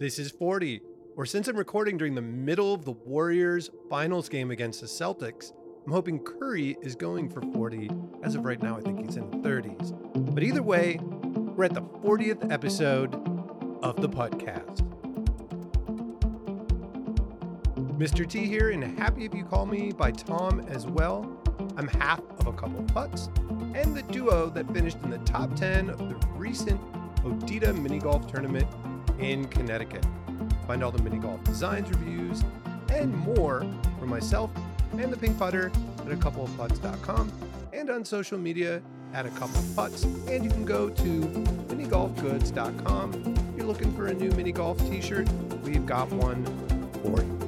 This is 40, or since I'm recording during the middle of the Warriors finals game against the Celtics, I'm hoping Curry is going for 40. As of right now, I think he's in the 30s. But either way, we're at the 40th episode of the podcast. Mr. T here, and happy if you call me by Tom as well. I'm half of a couple putts and the duo that finished in the top 10 of the recent Odetah Mini Golf Tournament in Connecticut. Find all the mini golf designs, reviews, and more for myself and the pink putter at a coupleofputts.com and on social media at a couple of putts. And you can go to minigolfgoods.com. If you're looking for a new mini golf t-shirt, we've got one for you.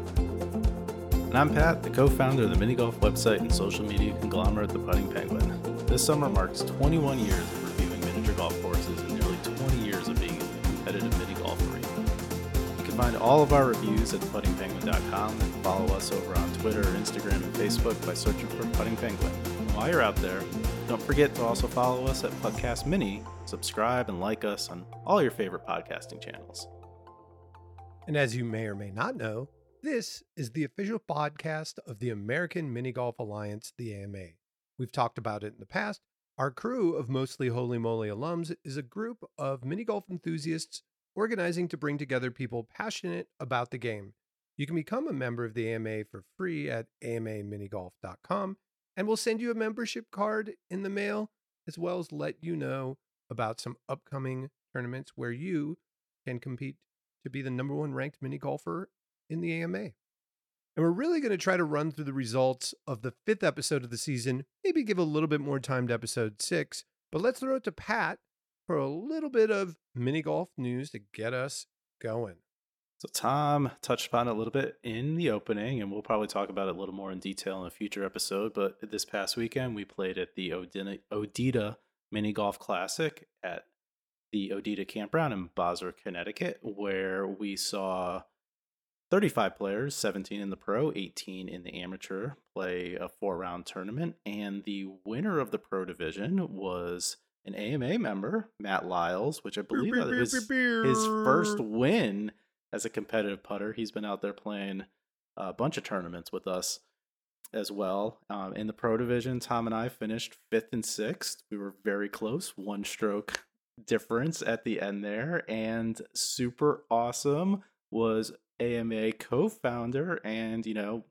And I'm Pat, the co founder of the mini golf website and social media conglomerate The Putting Penguin. This summer marks 21 years of reviewing miniature golf courses can find all of our reviews at theputtingpenguin.com and follow us over on Twitter, Instagram, and Facebook by searching for Putting Penguin. While you're out there, don't forget to also follow us at Podcast Mini, subscribe, and like us on all your favorite podcasting channels. And as you may or may not know, this is the official podcast of the American Mini Golf Alliance, the AMA. We've talked about it in the past. Our crew of mostly Holy Moly alums is a group of mini golf enthusiasts organizing to bring together people passionate about the game. You can become a member of the AMA for free at amaminigolf.com, and we'll send you a membership card in the mail, as well as let you know about some upcoming tournaments where you can compete to be the number one ranked mini golfer in the AMA. And we're really going to try to run through the results of the fifth episode of the season, maybe give a little bit more time to episode six. But let's throw it to Pat for a little bit of mini golf news to get us going. So, Tom touched upon it a little bit in the opening, and we'll probably talk about it a little more in detail in a future episode. But this past weekend, we played at the Odina, Odetah Mini Golf Classic at the Odetah Campground in Bozrah, Connecticut, where we saw 35 players, 17 in the pro, 18 in the amateur, play a four round tournament. And the winner of the pro division was an AMA member, Matt Lyles, which I believe was his, his first win as a competitive putter. He's been out there playing a bunch of tournaments with us as well. Um, in the pro division, Tom and I finished fifth and sixth. We were very close, one stroke difference at the end there. And super awesome was AMA co-founder and you know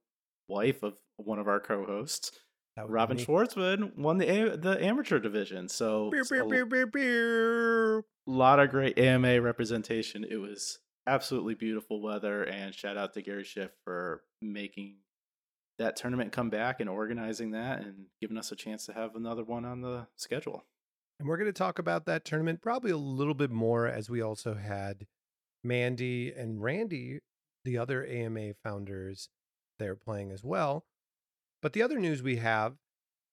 wife of one of our co-hosts, Robin. Schwartzman, won the the amateur division. So beer, beer, beer, beer, lot of great AMA representation. It was absolutely beautiful weather, and shout out to Gary Schiff for making that tournament come back and organizing that and giving us a chance to have another one on the schedule. And we're going to talk about that tournament probably a little bit more as we also had Mandy and Randy the other AMA founders they're playing as well. But the other news we have,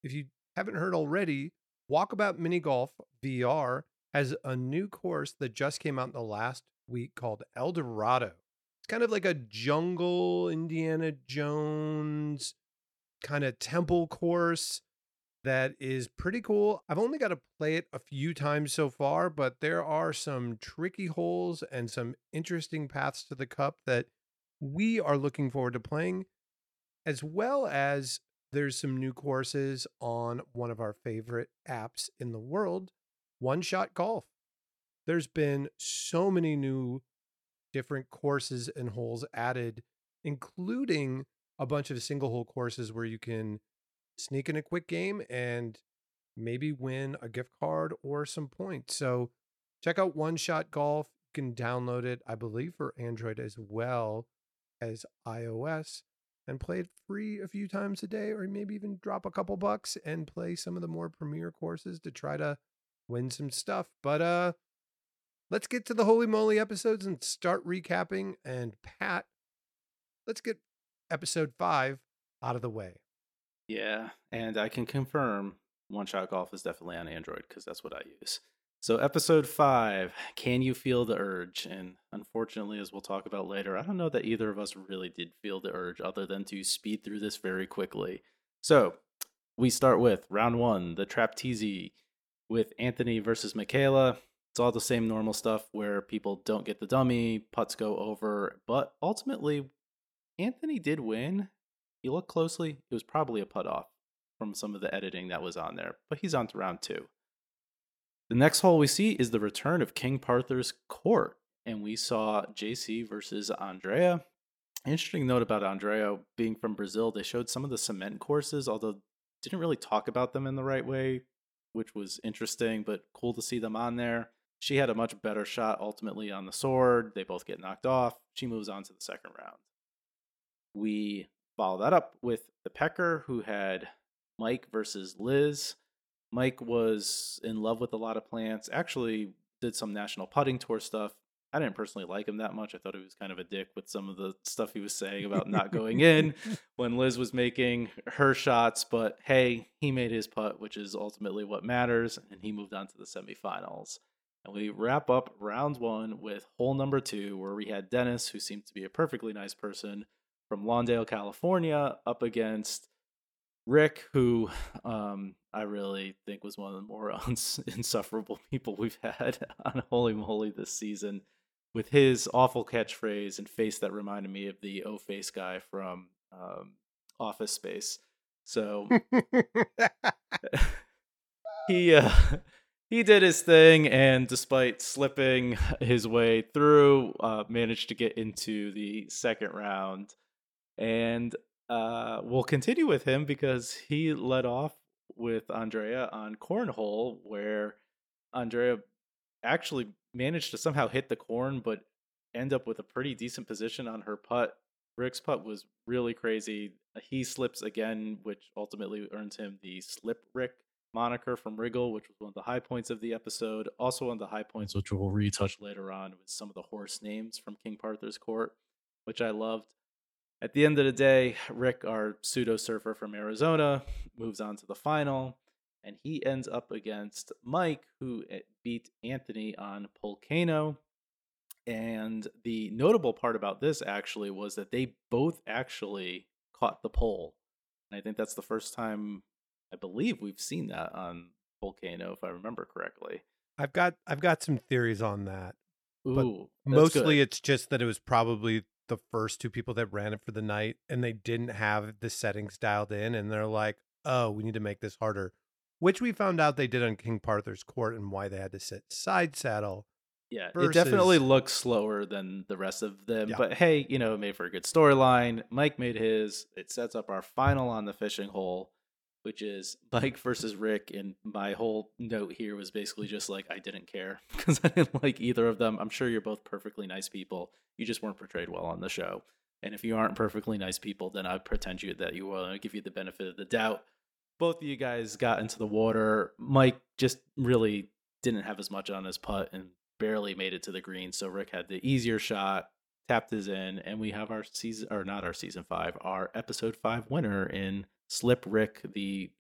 if you haven't heard already, Walkabout Mini Golf VR has a new course that just came out in the last week called El Dorado. It's kind of like a jungle Indiana Jones kind of temple course that is pretty cool. I've only got to play it a few times so far, but there are some tricky holes and some interesting paths to the cup that we are looking forward to playing, as well as there's some new courses on one of our favorite apps in the world, One Shot Golf. There's been so many new different courses and holes added, including a bunch of single hole courses where you can sneak in a quick game and maybe win a gift card or some points. So check out One Shot Golf. You can download it, I believe, for Android as well as iOS and play it free a few times a day, or maybe even drop a couple bucks and play some of the more premier courses to try to win some stuff. But uh let's get to the holy moly episodes and start recapping. And Pat, let's get episode five out of the way. Yeah, and I can confirm one shot golf is definitely on Android because that's what I use. So, episode five, Can You Feel the Urge? And unfortunately, as we'll talk about later, I don't know that either of us really did feel the urge other than to speed through this very quickly. So, we start with round one, the Traptezi with Anthony versus Michaela. It's all the same normal stuff where people don't get the dummy, putts go over, but ultimately, Anthony did win. You look closely, it was probably a putt off from some of the editing that was on there, but he's on to round two. The next hole we see is the return of King Parthur's court, and we saw JC versus Andrea. Interesting note about Andrea being from Brazil, they showed some of the cement courses, although didn't really talk about them in the right way, which was interesting, but cool to see them on there. She had a much better shot ultimately on the sword. They both get knocked off. She moves on to the second round. We follow that up with the Pecker, who had Mike versus Liz. Mike was in love with a lot of plants. Actually, did some national putting tour stuff. I didn't personally like him that much. I thought he was kind of a dick with some of the stuff he was saying about not going in when Liz was making her shots. But hey, he made his putt, which is ultimately what matters, and he moved on to the semifinals. And we wrap up round one with hole number two, where we had Dennis, who seemed to be a perfectly nice person from Lawndale, California, up against Rick, who um, I really think was one of the more uns- insufferable people we've had on Holy Moly this season, with his awful catchphrase and face that reminded me of the O face guy from um, Office Space. So he uh, he did his thing, and despite slipping his way through, uh, managed to get into the second round. And uh, we'll continue with him because he led off with Andrea on cornhole, where Andrea actually managed to somehow hit the corn, but end up with a pretty decent position on her putt. Rick's putt was really crazy. He slips again, which ultimately earns him the Slip Rick moniker from Riggle, which was one of the high points of the episode. Also, one of the high points, which we'll retouch later on, was some of the horse names from King Parthur's court, which I loved. At the end of the day, Rick, our pseudo surfer from Arizona, moves on to the final, and he ends up against Mike, who eh, beat Anthony on Volcano. And the notable part about this actually was that they both actually caught the pole. And I think that's the first time I believe we've seen that on Volcano, if I remember correctly. I've got I've got some theories on that. Ooh, but mostly good. it's just that it was probably the first two people that ran it for the night and they didn't have the settings dialed in and they're like, oh, we need to make this harder, which we found out they did on King Parthur's court and why they had to sit side saddle. Yeah, versus... it definitely looks slower than the rest of them. Yeah. But hey, you know, it made for a good storyline. Mike made his. It sets up our final on the fishing hole which is Mike versus Rick. And my whole note here was basically just like, I didn't care because I didn't like either of them. I'm sure you're both perfectly nice people. You just weren't portrayed well on the show. And if you aren't perfectly nice people, then I pretend you that you will and give you the benefit of the doubt. Both of you guys got into the water. Mike just really didn't have as much on his putt and barely made it to the green. So Rick had the easier shot, tapped his in, and we have our season or not our season five, our episode five winner in Slip Rick, the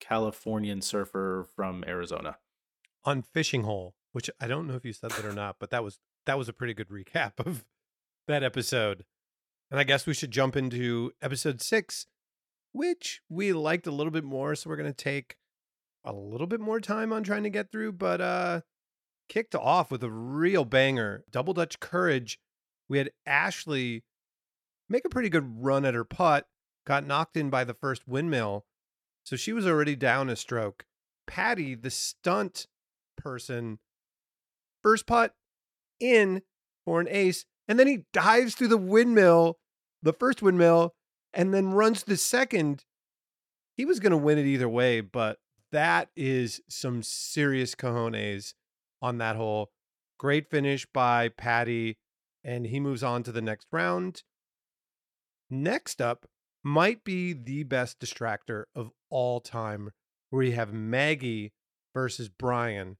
Californian surfer from Arizona. On Fishing Hole, which I don't know if you said that or not, but that was that was a pretty good recap of that episode. And I guess we should jump into episode six, which we liked a little bit more. So we're gonna take a little bit more time on trying to get through, but uh kicked off with a real banger. Double Dutch Courage. We had Ashley make a pretty good run at her putt got knocked in by the first windmill. So she was already down a stroke. Patty, the stunt person, first putt in for an ace. And then he dives through the windmill, the first windmill, and then runs the second. He was going to win it either way, but that is some serious cojones on that hole. Great finish by Patty, and he moves on to the next round. Next up, might be the best distractor of all time, where you have Maggie versus Brian,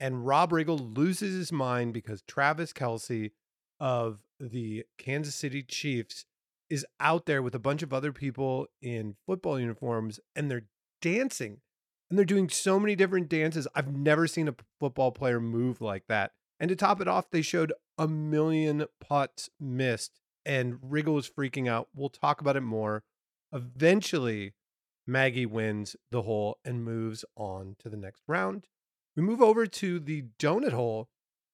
and Rob Riggle loses his mind because Travis Kelce of the Kansas City Chiefs is out there with a bunch of other people in football uniforms and they're dancing and they're doing so many different dances. I've never seen a football player move like that. And to top it off, they showed a million putts missed and Riggle is freaking out. We'll talk about it more. Eventually, Maggie wins the hole and moves on to the next round. We move over to the donut hole.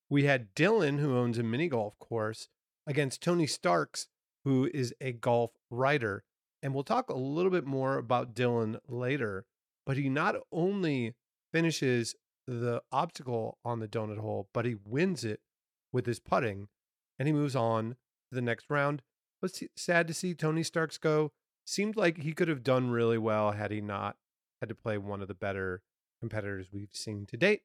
We had Dylan, who owns a mini golf course, against Tony Starks, who is a golf writer. And we'll talk a little bit more about Dylan later, but he not only finishes the obstacle on the donut hole, but he wins it with his putting and he moves on to the next round. Was sad to see Tony Starks go. Seemed like he could have done really well had he not had to play one of the better competitors we've seen to date.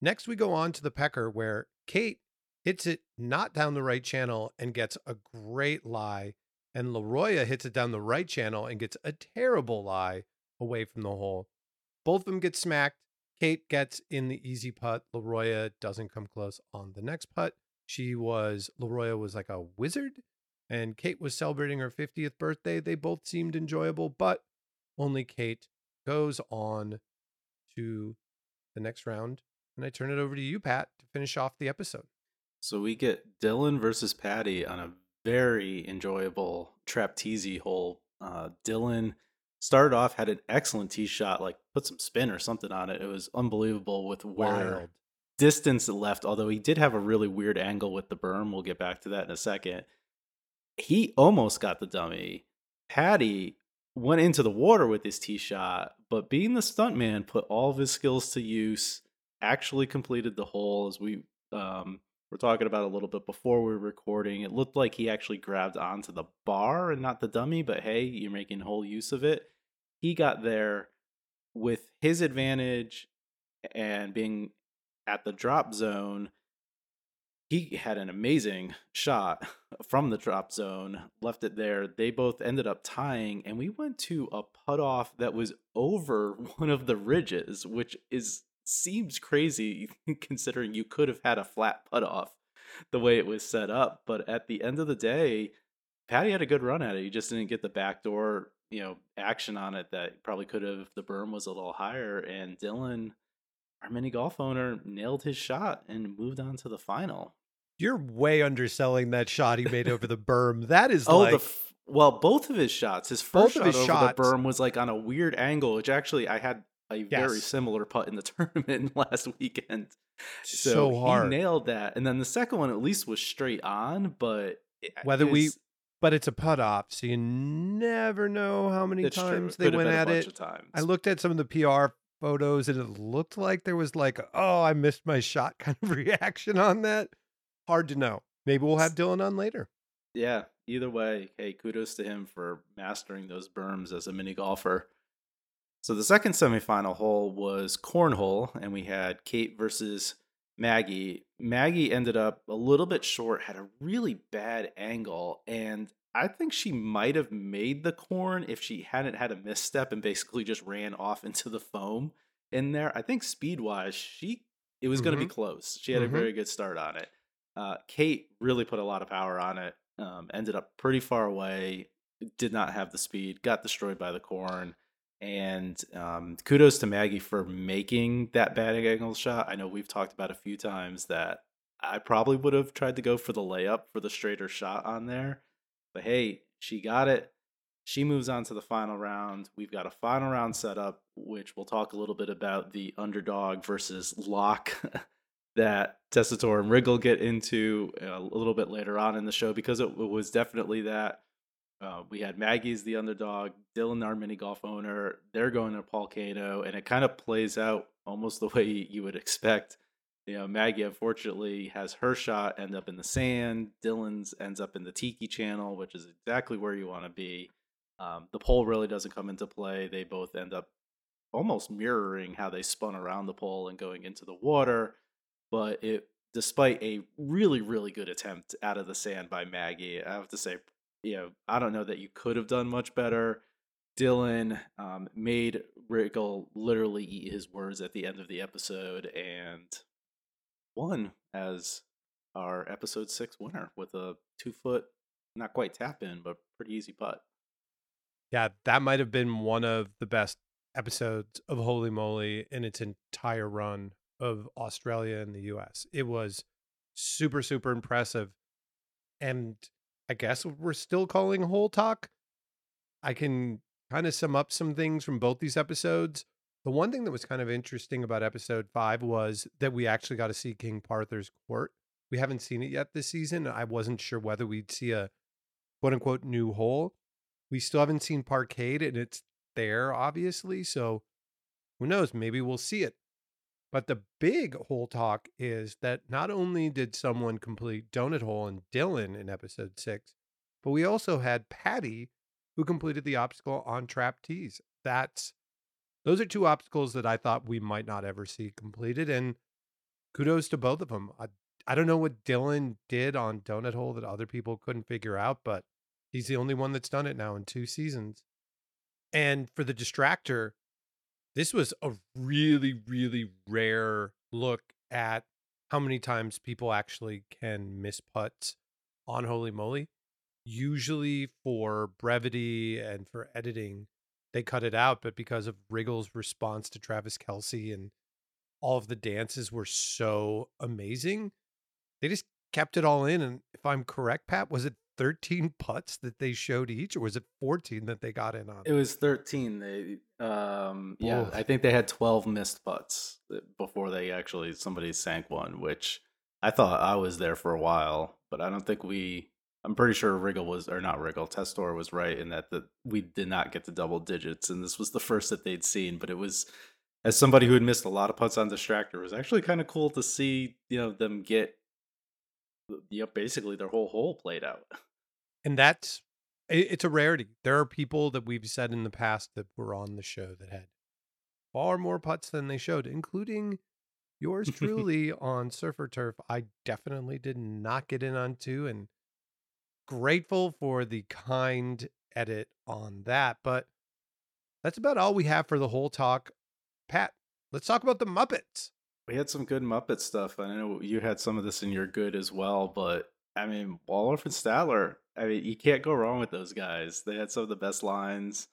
Next, we go on to the Pecker, where Kate hits it not down the right channel and gets a great lie, and Laroya hits it down the right channel and gets a terrible lie away from the hole. Both of them get smacked. Kate gets in the easy putt. Laroya doesn't come close on the next putt. She was, Laroya was like a wizard, and Kate was celebrating her 50th birthday. They both seemed enjoyable, but only Kate goes on to the next round. And I turn it over to you, Pat, to finish off the episode. So we get Dylan versus Patty on a very enjoyable trapeze hole. Uh, Dylan started off had an excellent tee shot, like put some spin or something on it. It was unbelievable with where Wild. Distance left. Although he did have a really weird angle with the berm. We'll get back to that in a second. He almost got the dummy. Patty went into the water with his tee shot, but being the stuntman, put all of his skills to use. Actually completed the hole as we um, were talking about a little bit before we were recording. It looked like he actually grabbed onto the bar and not the dummy, but hey, you're making whole use of it. He got there with his advantage and being at the drop zone he had an amazing shot from the drop zone, left it there. They both ended up tying, and we went to a putt off that was over one of the ridges, which is seems crazy considering you could have had a flat putt off the way it was set up. But at the end of the day, Patty had a good run at it. He just didn't get the backdoor, you know, action on it that probably could have the berm was a little higher. And Dylan, our mini golf owner, nailed his shot and moved on to the final. You're way underselling that shot he made over the berm. That is oh, like... the f- well, both of his shots. His first shot over shots. the berm was like on a weird angle, which actually I had a yes. very similar putt in the tournament last weekend. So, so hard. he nailed that, and then the second one at least was straight on. But uh, whether we, but it's a putt off, so you never know how many times they went at it. I looked at some of the PR photos, and it looked like there was like, "Oh, I missed my shot" kind of reaction on that hard to know. Maybe we'll have Dylan on later. Yeah, either way, hey, kudos to him for mastering those berms as a mini golfer. So the second semifinal hole was cornhole, and we had Kate versus Maggie. Maggie ended up a little bit short, had a really bad angle, and I think she might have made the corn if she hadn't had a misstep and basically just ran off into the foam in there. I think speed wise, she it was mm-hmm. going to be close. She had mm-hmm. a very good start on it. Uh, Kate really put a lot of power on it. Um, ended up pretty far away. Did not have the speed. Got destroyed by the corn. And um, kudos to Maggie for making that bad angle shot. I know we've talked about a few times that I probably would have tried to go for the layup for the straighter shot on there. But hey, she got it. She moves on to the final round. We've got a final round set up, which we'll talk a little bit about the underdog versus lock that Tessitore and Riggle get into uh, a little bit later on in the show because it, was definitely that. Uh, we had Maggie's the underdog, Dylan, our mini golf owner. They're going to Paul Kano, and it kind of plays out almost the way you would expect. You know, Maggie unfortunately has her shot end up in the sand. Dylan's ends up in the Tiki Channel, which is exactly where you want to be. Um, the pole really doesn't come into play. They both end up almost mirroring how they spun around the pole and going into the water but it despite a really really good attempt out of the sand by Maggie, I have to say, you know, I don't know that you could have done much better. Dylan um, made Riggle literally eat his words at the end of the episode and won as our episode six winner with a two foot, not quite tap in, but pretty easy putt. Yeah, that might have been one of the best episodes of Holy Moly in its entire run of Australia and the US. It was super, super impressive. And I guess we're still calling Hole Talk. I can kind of sum up some things from both these episodes. The one thing that was kind of interesting about episode five was that we actually got to see King Parthur's court. We haven't seen it yet this season. I wasn't sure whether we'd see a quote unquote new hole. We still haven't seen Parkade and it's there, obviously. So who knows? Maybe we'll see it. But the big hole talk is that not only did someone complete Donut Hole and Dylan in episode six, but we also had Patty who completed the obstacle on Trap Tees. That's those are two obstacles that I thought we might not ever see completed. And kudos to both of them. I, I don't know what Dylan did on Donut Hole that other people couldn't figure out, but he's the only one that's done it now in two seasons. And for the distractor, this was a really, really rare look at how many times people actually can miss putts on Holy Moly. Usually for brevity and for editing, they cut it out, but because of Riggle's response to Travis Kelce and all of the dances were so amazing, they just kept it all in. And if I'm correct, Pat, was it 13 putts that they showed each, or was it 14 that they got in on? It was 13. They, um, yeah. I think they had 12 missed putts before they actually somebody sank one, which I thought I was there for a while, but I don't think we. I'm pretty sure Riggle was, or not Riggle, Testor was right in that the, we did not get to double digits, and this was the first that they'd seen. But it was, as somebody who had missed a lot of putts on Distractor, it was actually kind of cool to see, you know, them get, you know, basically their whole hole played out. and that's it's a rarity. There are people that we've said in the past that were on the show that had far more putts than they showed, including yours truly on Surfer Turf. I definitely did not get in on two and grateful for the kind edit on that. But that's about all we have for the whole talk. Pat, let's talk about the Muppets. We had some good Muppet stuff. I know you had some of this in your good as well, but I mean, Waldorf and Statler, I mean, you can't go wrong with those guys. They had some of the best lines.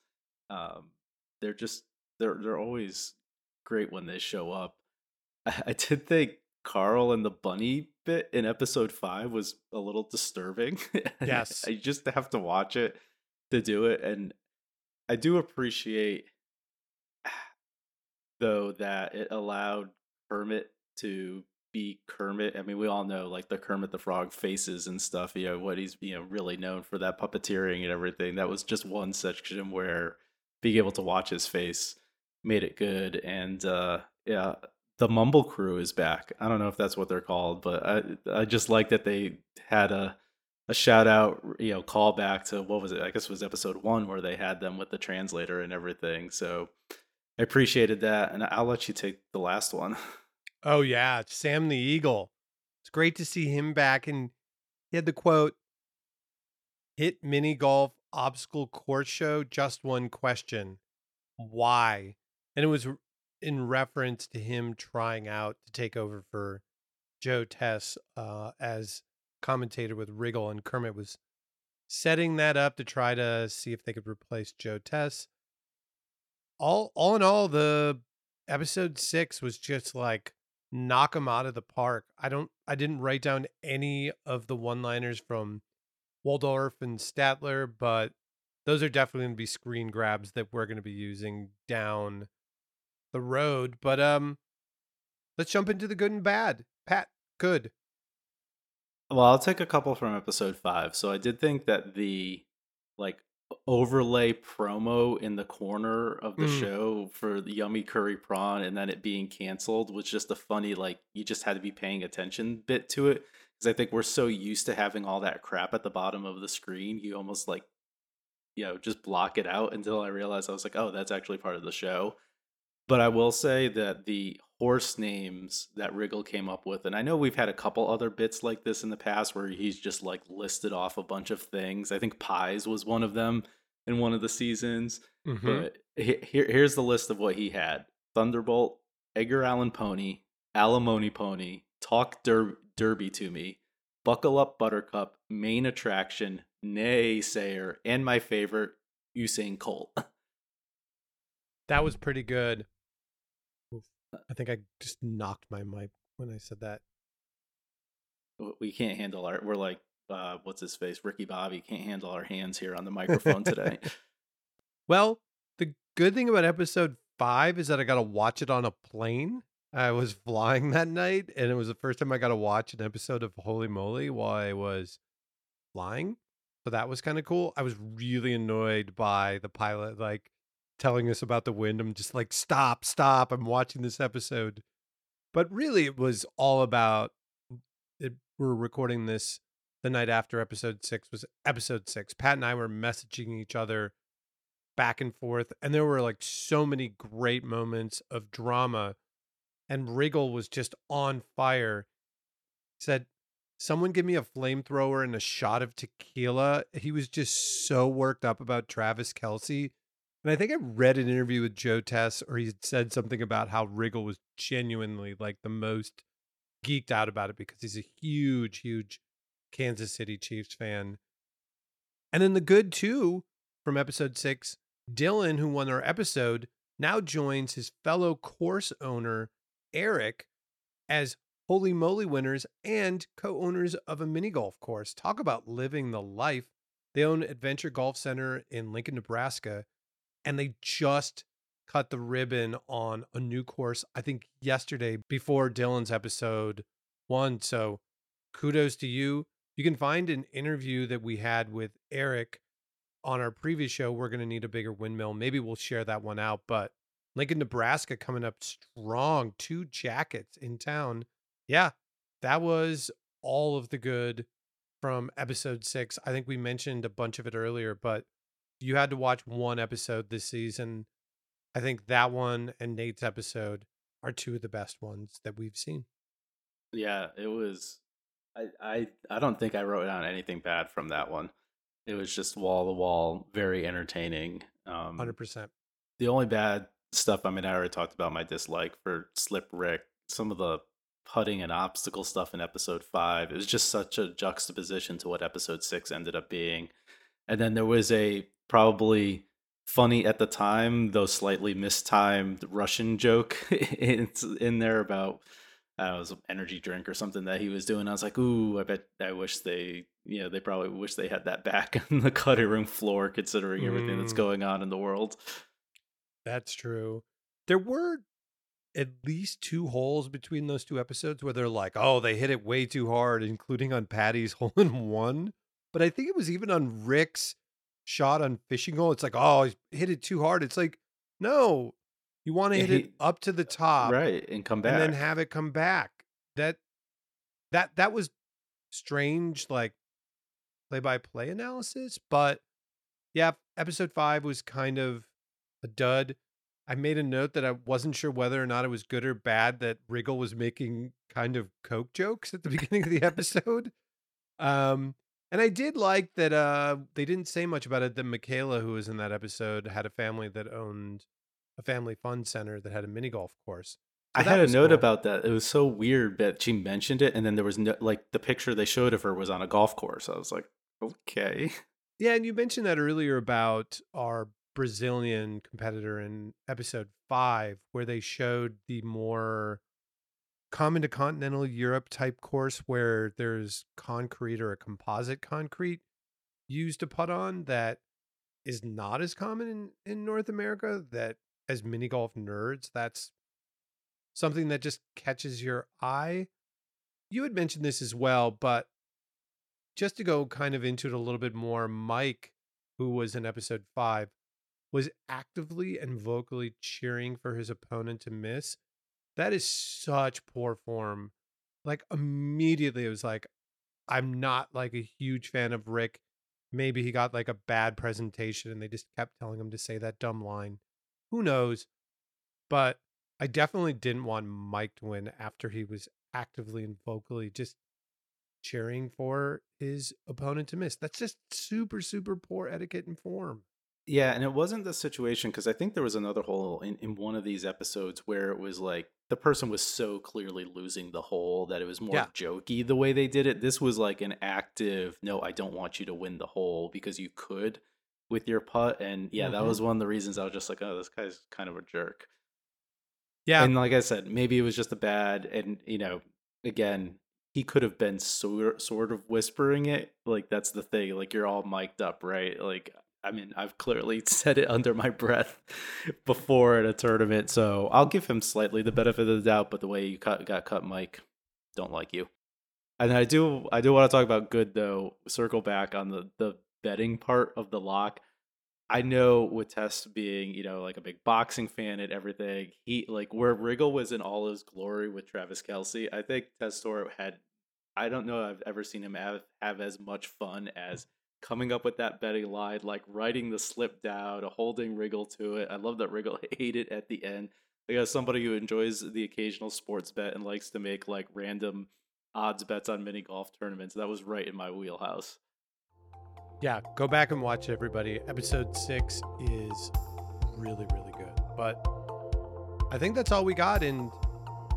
Um, they're just they're they're always great when they show up. I, I did think Carl and the bunny bit in episode five was a little disturbing. Yes, I just have to watch it to do it, and I do appreciate though that it allowed Kermit to be Kermit. I mean, we all know like the Kermit the Frog faces and stuff. You know what he's you know really known for that puppeteering and everything. That was just one section where being able to watch his face made it good. And uh, yeah, the Mumble Crew is back. I don't know if that's what they're called, but I I just like that they had a a shout out, you know, call back to what was it? I guess it was episode one where they had them with the translator and everything. So I appreciated that, and I'll let you take the last one. Oh yeah, Sam the Eagle. It's great to see him back and he had the quote hit mini golf obstacle course show just one question. Why? And it was in reference to him trying out to take over for Joe Tess uh, as commentator with Riggle and Kermit was setting that up to try to see if they could replace Joe Tess. All all in all, the episode six was just like knock him out of the park. I don't I didn't write down any of the one-liners from Waldorf and Statler, but those are definitely going to be screen grabs that we're going to be using down the road. But um let's jump into the good and bad. Pat, good. Well, I'll take a couple from episode 5. So I did think that the like overlay promo in the corner of the mm. show for the yummy curry prawn and then it being canceled was just a funny like you just had to be paying attention bit to it because i think we're so used to having all that crap at the bottom of the screen you almost like you know just block it out until i realized i was like oh that's actually part of the show but i will say that the horse names that Riggle came up with and i know we've had a couple other bits like this in the past where he's just like listed off a bunch of things i think pies was one of them in one of the seasons. Mm-hmm. But here, here's the list of what he had: Thunderbolt, Edgar Allan Pony, Alimony Pony, Talk Der- Derby to Me, Buckle Up Buttercup, Main Attraction, Naysayer, and my favorite, Usain Colt. that was pretty good. I think I just knocked my mic when I said that. We can't handle our. We're like uh, what's his face, Ricky Bobby, can't handle our hands here on the microphone today. well, the good thing about episode five is that I got to watch it on a plane. I was flying that night, and it was the first time I got to watch an episode of Holy Moly while I was flying. So that was kind of cool. I was really annoyed by the pilot, like telling us about the wind. I'm just like, stop, stop. I'm watching this episode. But really, it was all about it. We're recording this the night after episode six was episode six. Pat and I were messaging each other back and forth, and there were like so many great moments of drama. And Riggle was just on fire. He said, Someone give me a flamethrower and a shot of tequila. He was just so worked up about Travis Kelce. And I think I read an interview with Joe Tess, or he said something about how Riggle was genuinely like the most geeked out about it because he's a huge, huge Kansas City Chiefs fan. And then the good too from episode six, Dylan, who won our episode, now joins his fellow course owner, Eric, as holy moly winners and co owners of a mini golf course. Talk about living the life. They own Adventure Golf Center in Lincoln, Nebraska, and they just cut the ribbon on a new course, I think yesterday before Dylan's episode one. So kudos to you. You can find an interview that we had with Eric on our previous show. We're going to need a bigger windmill. Maybe we'll share that one out. But Lincoln, Nebraska coming up strong. Two jackets in town yeah, that was all of the good from episode six. I think we mentioned a bunch of it earlier, but you had to watch one episode this season. I think that one and Nate's episode are two of the best ones that we've seen. Yeah, it was. I I I don't think I wrote down anything bad from that one. It was just wall to wall, very entertaining. Um, Hundred percent. The only bad stuff. I mean, I already talked about my dislike for Slip Rick. Some of the putting and obstacle stuff in episode five. It was just such a juxtaposition to what episode six ended up being. And then there was a probably funny at the time, though slightly mistimed Russian joke in, in there about uh, it was an energy drink or something that he was doing. I was like, ooh, I bet I wish they, you know, they probably wish they had that back on the cutting room floor, considering everything that's mm. going on in the world. That's true. There were at least two holes between those two episodes where they're like, oh, they hit it way too hard, including on Patty's hole in one. But I think it was even on Rick's shot on fishing hole. It's like, oh, he hit it too hard. It's like, no, you want to hit it up to the top, right, and come back, and then have it come back. That that that was strange, like play by play analysis. But yeah, episode five was kind of a dud. I made a note that I wasn't sure whether or not it was good or bad that Riggle was making kind of coke jokes at the beginning of the episode. Um, and I did like that uh, they didn't say much about it. That Michaela, who was in that episode, had a family that owned a family fun center that had a mini golf course. So I had a note cool. about that. It was so weird that she mentioned it, and then there was no like the picture they showed of her was on a golf course. I was like, okay. Yeah, and you mentioned that earlier about our Brazilian competitor in episode five, where they showed the more common to continental Europe type course where there's concrete or a composite concrete used to putt on that is not as common in, in North America. That as mini golf nerds, that's something that just catches your eye. You had mentioned this as well, but just to go kind of into it a little bit more, Mike, who was in episode five, was actively and vocally cheering for his opponent to miss, that is such poor form. Like immediately it was like, I'm not like a huge fan of Rick. Maybe he got like a bad presentation and they just kept telling him to say that dumb line. Who knows? But I definitely didn't want Mike to win after he was actively and vocally just cheering for his opponent to miss. That's just super, super poor etiquette and form. Yeah, and it wasn't the situation because I think there was another hole in, in one of these episodes where it was like the person was so clearly losing the hole that it was more yeah. jokey the way they did it. This was like an active, no, I don't want you to win the hole because you could with your putt. And yeah, mm-hmm. that was one of the reasons I was just like, oh, this guy's kind of a jerk. Yeah. And like I said, maybe it was just a bad, and you know, again, he could have been sort sort of whispering it. Like that's the thing. Like you're all mic'd up, right? Like I mean, I've clearly said it under my breath before at a tournament, so I'll give him slightly the benefit of the doubt. But the way you cut, got cut, Mike, don't like you. And I do, I do want to talk about good though. Circle back on the the betting part of the lock. I know with Tess being, you know, like a big boxing fan and everything, he like where Riggle was in all his glory with Travis Kelce. I think Testore had, I don't know, I've ever seen him have have as much fun as coming up with that betting line, like writing the slip down, holding Riggle to it. I love that Riggle ate it at the end. Like as somebody who enjoys the occasional sports bet and likes to make like random odds bets on mini golf tournaments, that was right in my wheelhouse. Yeah, go back and watch everybody. Episode six is really, really good. But I think that's all we got, and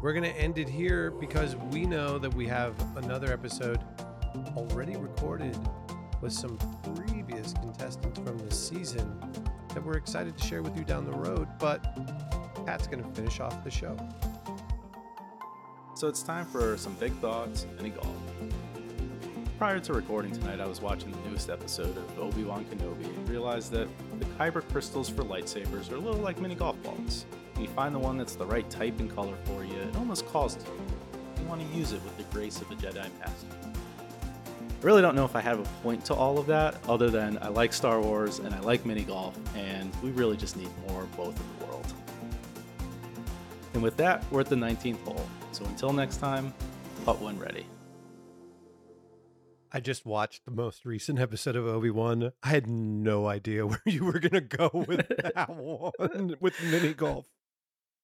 we're gonna end it here because we know that we have another episode already recorded with some previous contestants from the season that we're excited to share with you down the road. But Pat's going to finish off the show. So it's time for some big thoughts mini golf. Prior to recording tonight, I was watching the newest episode of Obi Wan Kenobi and realized that the kyber crystals for lightsabers are a little like mini golf balls. You find the one that's the right type and color for you, it almost calls to you. You want to use it with the grace of a Jedi Master. I really don't know if I have a point to all of that, other than I like Star Wars and I like mini golf, and we really just need more of both in the world. And with that, we're at the 19th hole. So until next time, putt when ready. I just watched the most recent episode of Obi Wan. I had no idea where you were going to go with that one with mini golf.